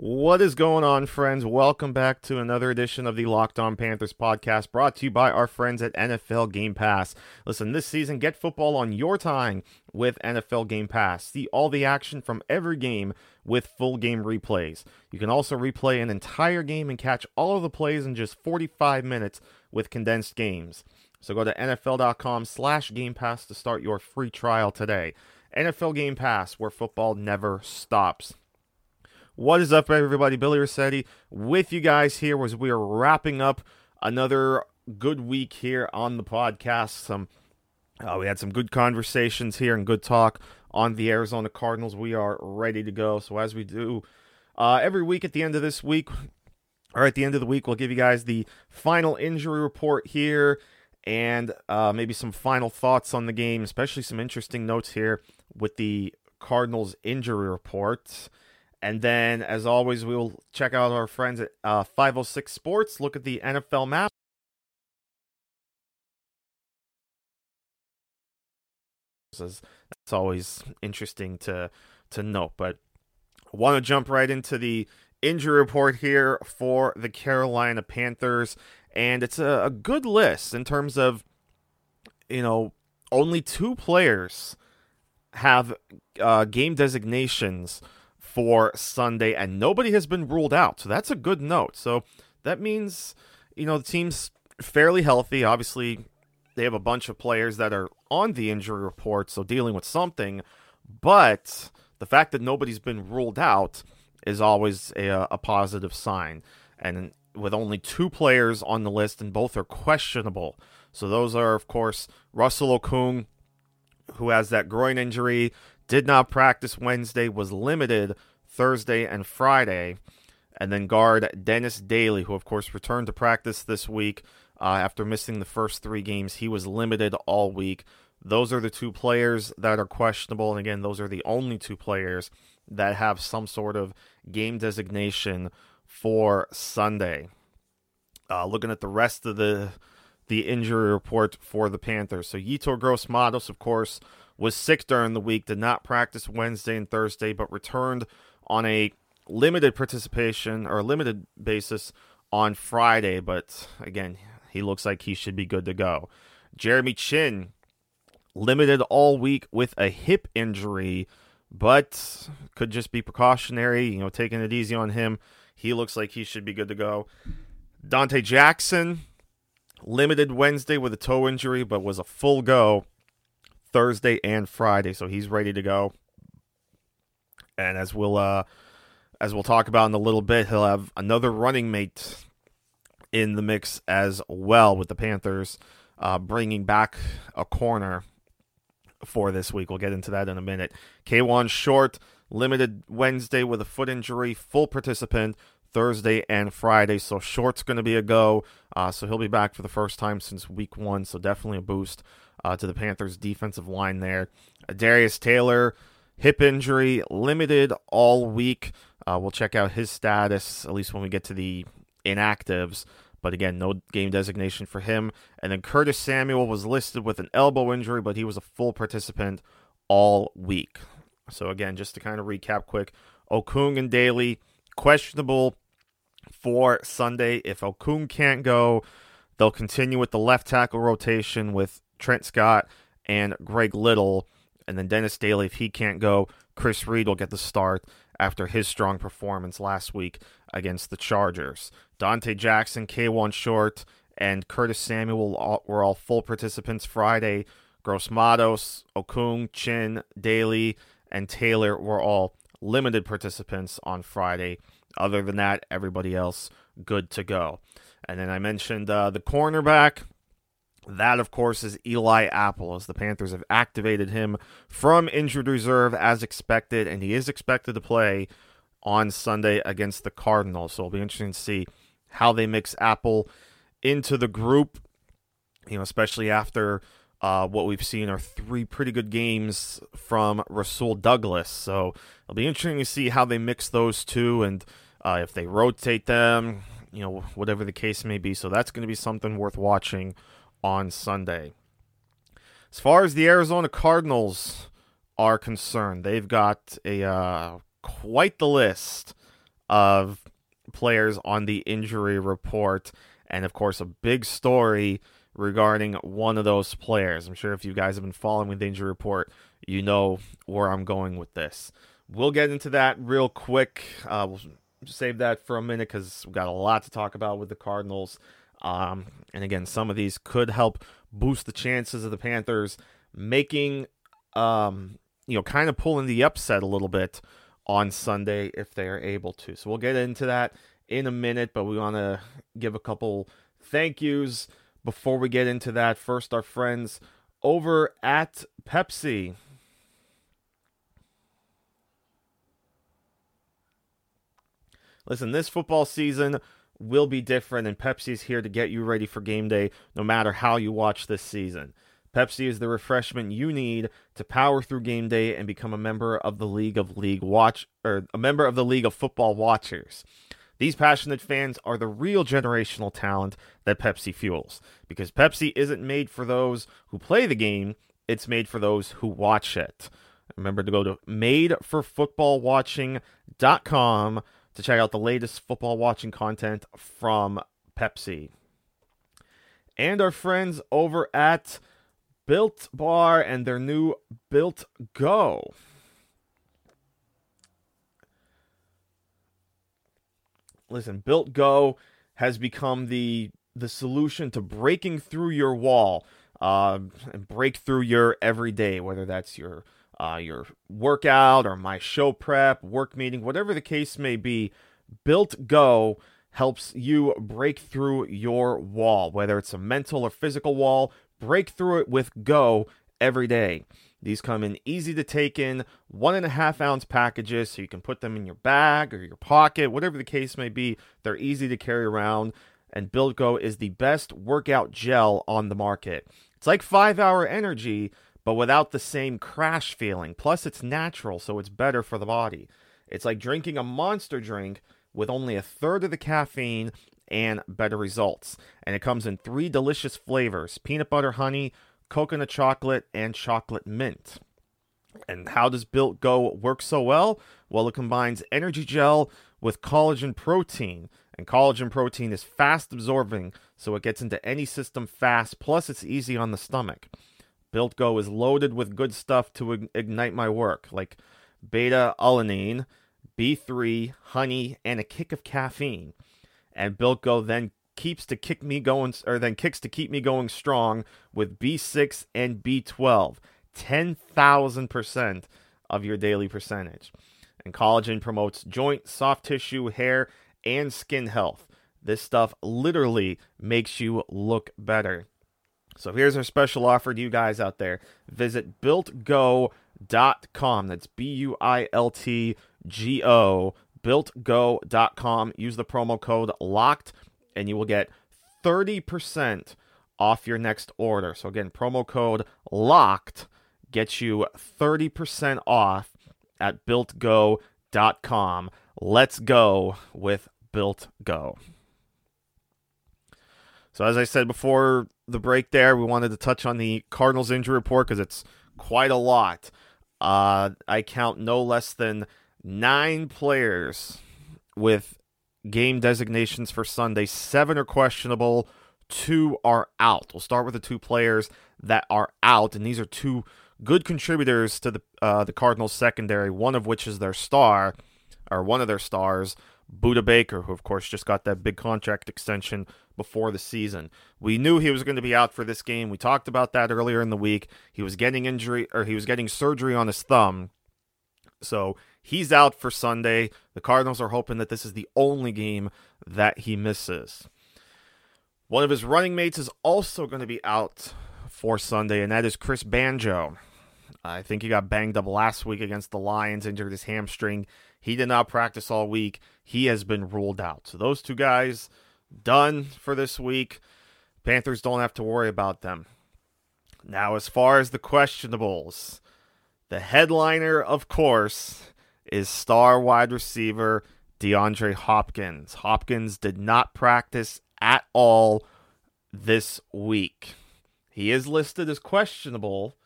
What is going on, friends? Welcome back to another edition of the Locked On Panthers podcast brought to you by our friends at NFL Game Pass. Listen, this season, get football on your time with NFL Game Pass. See all the action from every game with full game replays. You can also replay an entire game and catch all of the plays in just 45 minutes with condensed games. So go to NFL.com slash Game Pass to start your free trial today. NFL Game Pass, where football never stops. What is up, everybody? Billy Rossetti with you guys here as we are wrapping up another good week here on the podcast. Some uh, we had some good conversations here and good talk on the Arizona Cardinals. We are ready to go. So as we do uh, every week at the end of this week, or at the end of the week, we'll give you guys the final injury report here and uh, maybe some final thoughts on the game, especially some interesting notes here with the Cardinals injury report. And then, as always, we will check out our friends at uh, 506 Sports, look at the NFL map. That's always interesting to to note. But I want to jump right into the injury report here for the Carolina Panthers, and it's a, a good list in terms of, you know, only two players have uh, game designations for Sunday, and nobody has been ruled out. So that's a good note. So that means, you know, the team's fairly healthy. Obviously, they have a bunch of players that are on the injury report, so dealing with something. But the fact that nobody's been ruled out is always a, a positive sign. And with only two players on the list, and both are questionable. So those are, of course, Russell Okung, who has that groin injury, did not practice Wednesday, was limited Thursday and Friday. And then guard Dennis Daly, who, of course, returned to practice this week uh, after missing the first three games. He was limited all week. Those are the two players that are questionable. And again, those are the only two players that have some sort of game designation for Sunday. Uh, looking at the rest of the the injury report for the Panthers. So Yetur Gross of course, was sick during the week, did not practice Wednesday and Thursday, but returned on a limited participation or limited basis on Friday. But again, he looks like he should be good to go. Jeremy Chinn limited all week with a hip injury, but could just be precautionary, you know, taking it easy on him. He looks like he should be good to go. Donte Jackson limited Wednesday with a toe injury, but was a full go Thursday and Friday, so he's ready to go. And as we'll uh, as we'll talk about in a little bit, he'll have another running mate in the mix as well with the Panthers, uh, bringing back a corner for this week. We'll get into that in a minute. Kawann Short limited Wednesday with a foot injury, full participant Thursday and Friday. So Short's going to be a go. Uh, so he'll be back for the first time since week one. So definitely a boost uh, to the Panthers' defensive line there. Darius Taylor, hip injury, limited all week. Uh, we'll check out his status, at least when we get to the inactives. But again, no game designation for him. And then Curtis Samuel was listed with an elbow injury, but he was a full participant all week. So again, just to kind of recap quick, Okung and Daly questionable for Sunday. If Okung can't go, they'll continue with the left tackle rotation with Trent Scott and Greg Little. And then Dennis Daly, if he can't go, Chris Reed will get the start after his strong performance last week against the Chargers. Donte Jackson, Kawann Short, and Curtis Samuel were all full participants Friday. Gross Matos, Okung, Chinn, Daly, and Taylor were all limited participants on Friday. Other than that, everybody else good to go. And then I mentioned uh, the cornerback. That, of course, is Eli Apple, as the Panthers have activated him from injured reserve as expected, and he is expected to play on Sunday against the Cardinals. So it'll be interesting to see how they mix Apple into the group, you know, especially after uh, what we've seen are three pretty good games from Rasul Douglas. So it'll be interesting to see how they mix those two and uh, if they rotate them, you know, whatever the case may be. So that's going to be something worth watching on Sunday. As far as the Arizona Cardinals are concerned, they've got a uh, quite the list of players on the injury report, and of course, a big story regarding one of those players. I'm sure if you guys have been following the injury report, you know where I'm going with this. We'll get into that real quick. Uh, we'll save that for a minute because we've got a lot to talk about with the Cardinals. Um, and again, some of these could help boost the chances of the Panthers making, um, you know, kind of pulling the upset a little bit on Sunday if they are able to. So we'll get into that in a minute, but we want to give a couple thank yous before we get into that. First, our friends over at Pepsi. Listen, this football season will be different, and Pepsi's here to get you ready for game day no matter how you watch this season. Pepsi is the refreshment you need to power through game day and become a member of the League of League Watch or a member of the League of Football Watchers. These passionate fans are the real generational talent that Pepsi fuels because Pepsi isn't made for those who play the game, it's made for those who watch it. Remember to go to madeforfootballwatching.com to check out the latest football watching content from Pepsi. And our friends over at Built Bar and their new Built Go. Listen, Built Go has become the the solution to breaking through your wall, uh, and break through your everyday, whether that's your uh, your workout or my show prep, work meeting, whatever the case may be. Built Go helps you break through your wall, whether it's a mental or physical wall. Break through it with Go every day. These come in easy to take in one and a half ounce packages, so you can put them in your bag or your pocket, whatever the case may be. They're easy to carry around, and Built Go is the best workout gel on the market. It's like five hour energy, but without the same crash feeling. Plus, it's natural, so it's better for the body. It's like drinking a monster drink with only a third of the caffeine and better results. And it comes in three delicious flavors peanut butter honey, coconut chocolate, and chocolate mint. And how does Built Go work so well? Well, it combines energy gel with collagen protein. And collagen protein is fast absorbing, so it gets into any system fast, plus, it's easy on the stomach. Built Go is loaded with good stuff to ignite my work, like beta alanine, B3, honey, and a kick of caffeine. And Built Go then keeps to kick me going or then kicks to keep me going strong with B6 and B12. 10,000% of your daily percentage. And collagen promotes joint, soft tissue, hair, and skin health. This stuff literally makes you look better. So here's our special offer to you guys out there. Visit builtgo.com. That's B U I L T G O, builtgo.com. Use the promo code LOCKED and you will get 30% off your next order. So again, promo code LOCKED gets you 30% off at builtgo.com. Let's go with Built Go. So, as I said before the break, there we wanted to touch on the Cardinals injury report because it's quite a lot. Uh, I count no less than nine players with game designations for Sunday. Seven are questionable, two are out. We'll start with the two players that are out, and these are two good contributors to the uh, the Cardinals secondary. One of which is their star, or one of their stars, Budda Baker, who of course just got that big contract extension before the season. We knew he was going to be out for this game. We talked about that earlier in the week. He was getting injury or he was getting surgery on his thumb. So he's out for Sunday. The Cardinals are hoping that this is the only game that he misses. One of his running mates is also going to be out for Sunday, and that is Chris Banjo. I think he got banged up last week against the Lions, injured his hamstring. He did not practice all week. He has been ruled out. So those two guys done for this week. Panthers don't have to worry about them. Now, as far as the questionables, the headliner, of course, is star wide receiver DeAndre Hopkins. Hopkins did not practice at all this week. He is listed as questionable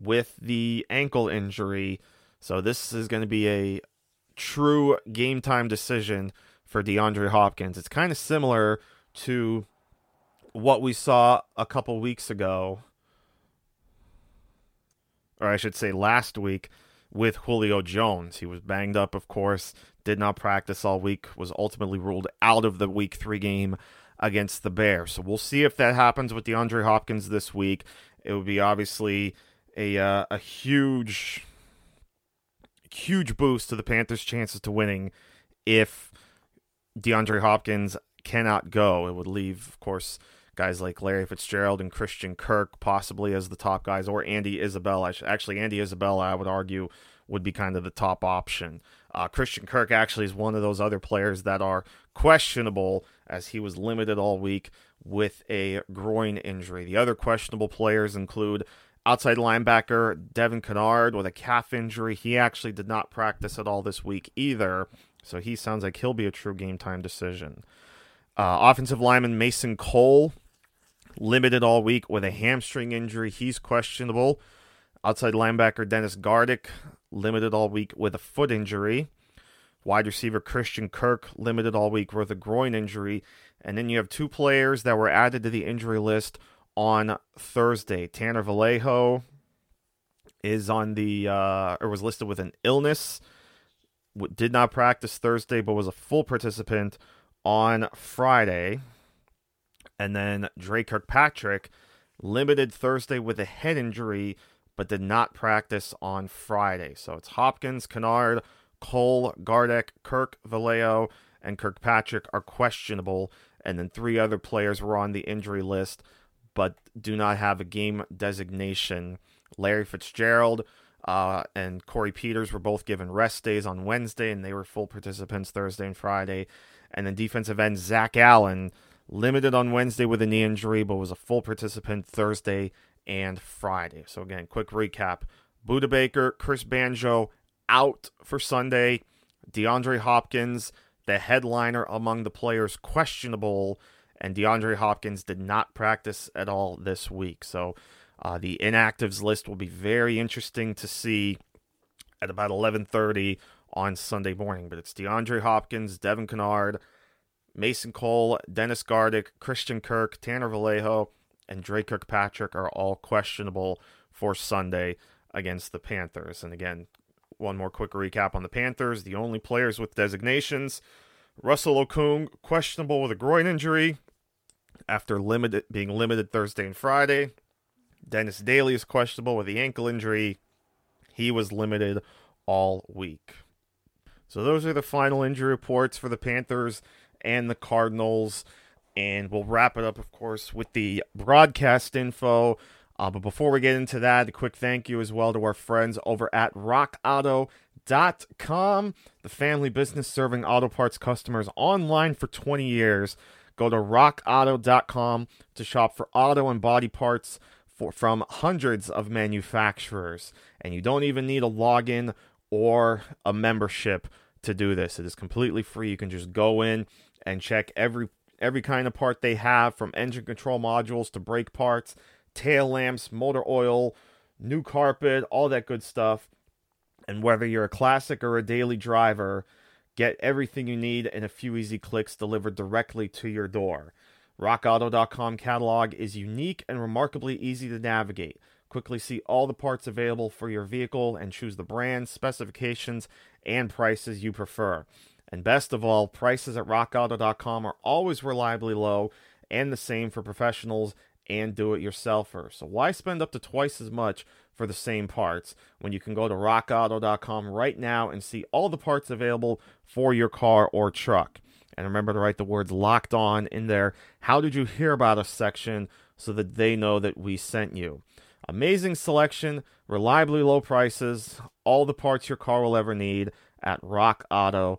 with the ankle injury. So this is going to be a true game time decision for DeAndre Hopkins. It's kind of similar to what we saw a couple weeks ago, or I should say last week, with Julio Jones. He was banged up, of course, did not practice all week, was ultimately ruled out of the week three game against the Bears. So we'll see if that happens with DeAndre Hopkins this week. It would be obviously a uh, a huge huge boost to the Panthers' chances to winning if DeAndre Hopkins cannot go. It would leave, of course, guys like Larry Fitzgerald and Christian Kirk possibly as the top guys, or Andy Isabella. Actually, Andy Isabella, I would argue, would be kind of the top option. Uh, Christian Kirk actually is one of those other players that are questionable as he was limited all week with a groin injury. The other questionable players include outside linebacker Devin Kennard with a calf injury. He actually did not practice at all this week either, so he sounds like he'll be a true game time decision. Uh, offensive lineman Mason Cole limited all week with a hamstring injury. He's questionable. Outside linebacker Dennis Gardeck limited all week with a foot injury. Wide receiver Christian Kirk limited all week with a groin injury. And then you have two players that were added to the injury list on Thursday. Tanner Vallejo is on the uh, or was listed with an illness. Did not practice Thursday, but was a full participant on Friday. And then Dre Kirkpatrick limited Thursday with a head injury, but did not practice on Friday. So it's Hopkins, Kennard, Cole, Gardeck, Kirk, Vallejo, and Kirkpatrick are questionable. And then three other players were on the injury list, but do not have a game designation. Larry Fitzgerald uh, and Corey Peters were both given rest days on Wednesday, and they were full participants Thursday and Friday. And then defensive end Zach Allen, limited on Wednesday with a knee injury, but was a full participant Thursday and Friday. So again, quick recap. Budda Baker, Chris Banjo out for Sunday. DeAndre Hopkins, the headliner among the players, questionable. And DeAndre Hopkins did not practice at all this week. So uh, the inactives list will be very interesting to see at about 11:30 on Sunday morning. But it's DeAndre Hopkins, Devin Kennard, Mason Cole, Dennis Gardeck, Christian Kirk, Tanner Vallejo, and Dre Kirkpatrick are all questionable for Sunday against the Panthers. And again, one more quick recap on the Panthers. The only players with designations Russell Okung, questionable with a groin injury after limited being limited Thursday and Friday. Dennis Daly is questionable with the ankle injury. He was limited all week. So those are the final injury reports for the Panthers and the Cardinals. And we'll wrap it up, of course, with the broadcast info. Uh, but before we get into that, a quick thank you as well to our friends over at rockauto.com, the family business serving auto parts customers online for 20 years. Go to rockauto.com to shop for auto and body parts for, from hundreds of manufacturers. And you don't even need a login or a membership to do this. It is completely free. You can just go in and check every every kind of part they have from engine control modules to brake parts, tail lamps, motor oil, new carpet, all that good stuff. And whether you're a classic or a daily driver, get everything you need in a few easy clicks delivered directly to your door. RockAuto.com catalog is unique and remarkably easy to navigate. Quickly see all the parts available for your vehicle and choose the brand, specifications, and prices you prefer. And best of all, prices at rockauto.com are always reliably low and the same for professionals and do it yourselfers. So why spend up to twice as much for the same parts when you can go to rockauto.com right now and see all the parts available for your car or truck? And remember to write the words locked on in there. How did you hear about us section so that they know that we sent you? Amazing selection, reliably low prices, all the parts your car will ever need at rockauto.com.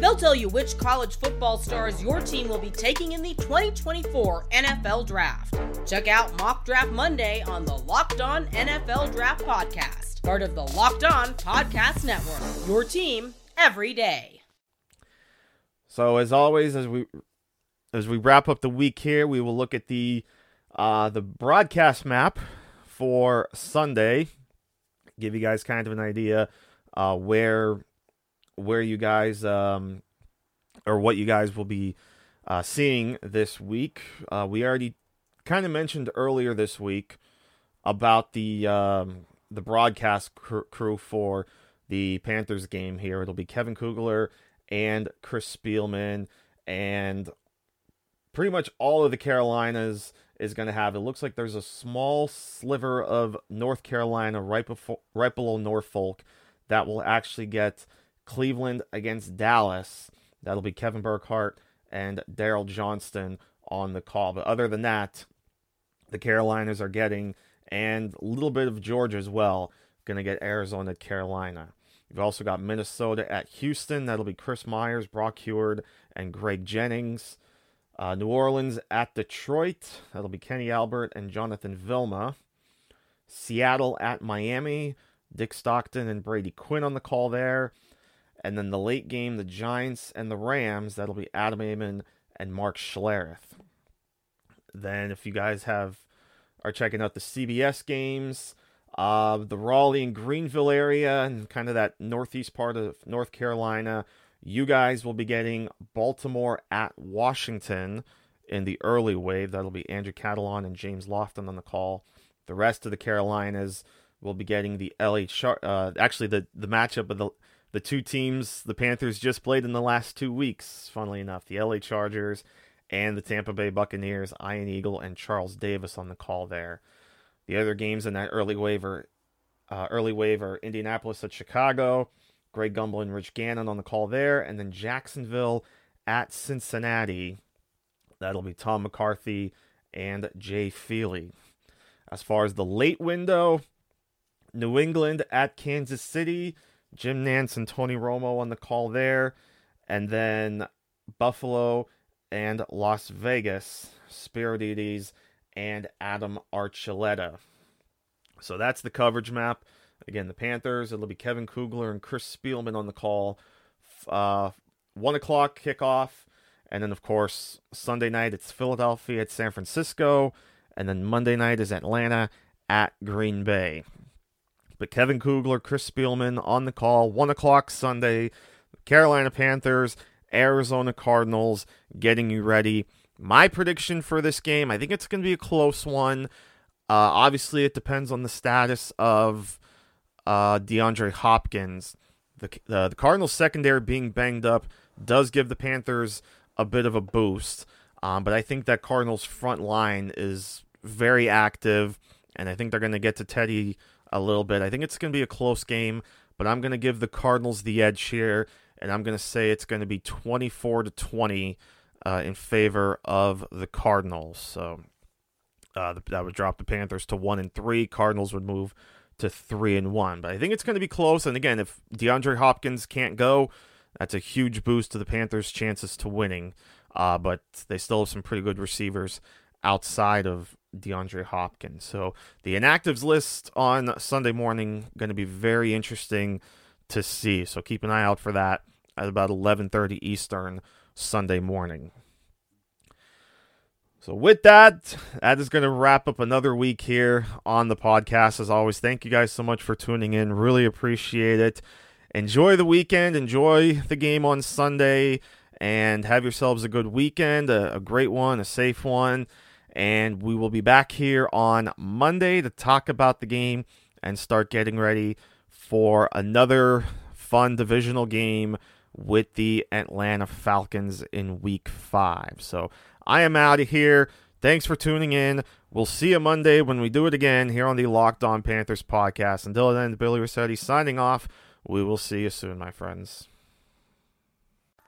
They'll tell you which college football stars your team will be taking in the 2024 NFL Draft. Check out Mock Draft Monday on the Locked On NFL Draft Podcast, part of the Locked On Podcast Network. Your team every day. So as always, as we as we wrap up the week here, we will look at the uh, the broadcast map for Sunday. Give you guys kind of an idea uh, where where you guys um, or what you guys will be uh, seeing this week. Uh, we already kind of mentioned earlier this week about the um, the broadcast cr- crew for the Panthers game here. It'll be Kevin Kugler and Chris Spielman, and pretty much all of the Carolinas is going to have. It looks like there's a small sliver of North Carolina right before, right below Norfolk that will actually get Cleveland against Dallas. That'll be Kevin Burkhardt and Daryl Johnston on the call. But other than that, the Carolinas are getting, and a little bit of Georgia as well, going to get Arizona Carolina. You've also got Minnesota at Houston. That'll be Chris Myers, Brock Huard, and Greg Jennings. Uh, New Orleans at Detroit. That'll be Kenny Albert and Jonathan Vilma. Seattle at Miami. Dick Stockton and Brady Quinn on the call there. And then the late game, the Giants and the Rams, that'll be Adam Amin and Mark Schlereth. Then if you guys have are checking out the CBS games, uh, the Raleigh and Greenville area and kind of that northeast part of North Carolina, you guys will be getting Baltimore at Washington in the early wave. That'll be Andrew Catalon and James Lofton on the call. The rest of the Carolinas will be getting the LA Char- uh, actually the the matchup of the the two teams the Panthers just played in the last two weeks, funnily enough, the LA Chargers and the Tampa Bay Buccaneers, Ian Eagle and Charles Davis on the call there. The other games in that early waiver, uh, early waiver, Indianapolis at Chicago, Greg Gumbel and Rich Gannon on the call there, and then Jacksonville at Cincinnati. That'll be Tom McCarthy and Jay Feely. As far as the late window, New England at Kansas City. Jim Nantz and Tony Romo on the call there. And then Buffalo and Las Vegas, Spero Dedes and Adam Archuleta. So that's the coverage map. Again, the Panthers, it'll be Kevin Kugler and Chris Spielman on the call. Uh, 1 o'clock kickoff. And then, of course, Sunday night it's Philadelphia at San Francisco. And then Monday night is Atlanta at Green Bay. But Kevin Kugler, Chris Spielman on the call, 1 o'clock Sunday. Carolina Panthers, Arizona Cardinals getting you ready. My prediction for this game, I think it's going to be a close one. Uh, obviously, it depends on the status of uh, DeAndre Hopkins. The, uh, the Cardinals secondary being banged up does give the Panthers a bit of a boost. Um, but I think that Cardinals front line is very active, and I think they're going to get to Teddy a little bit. I think it's going to be a close game, but I'm going to give the Cardinals the edge here, and I'm going to say it's going to be 24 to 20 uh, in favor of the Cardinals. So uh, that would drop the Panthers to one and three. Cardinals would move to three and one. But I think it's going to be close. And again, if DeAndre Hopkins can't go, that's a huge boost to the Panthers' chances to winning. Uh, but they still have some pretty good receivers outside of DeAndre Hopkins. So the inactives list on Sunday morning going to be very interesting to see. So keep an eye out for that at about 11:30 Eastern Sunday morning. So with that, that is going to wrap up another week here on the podcast. As always, thank you guys so much for tuning in. Really appreciate it. Enjoy the weekend. Enjoy the game on Sunday, and have yourselves a good weekend, a, a great one, a safe one. And we will be back here on Monday to talk about the game and start getting ready for another fun divisional game with the Atlanta Falcons in week five. So I am out of here. Thanks for tuning in. We'll see you Monday when we do it again here on the Locked On Panthers podcast. Until then, Billy Rossetti signing off we will see you soon, my friends.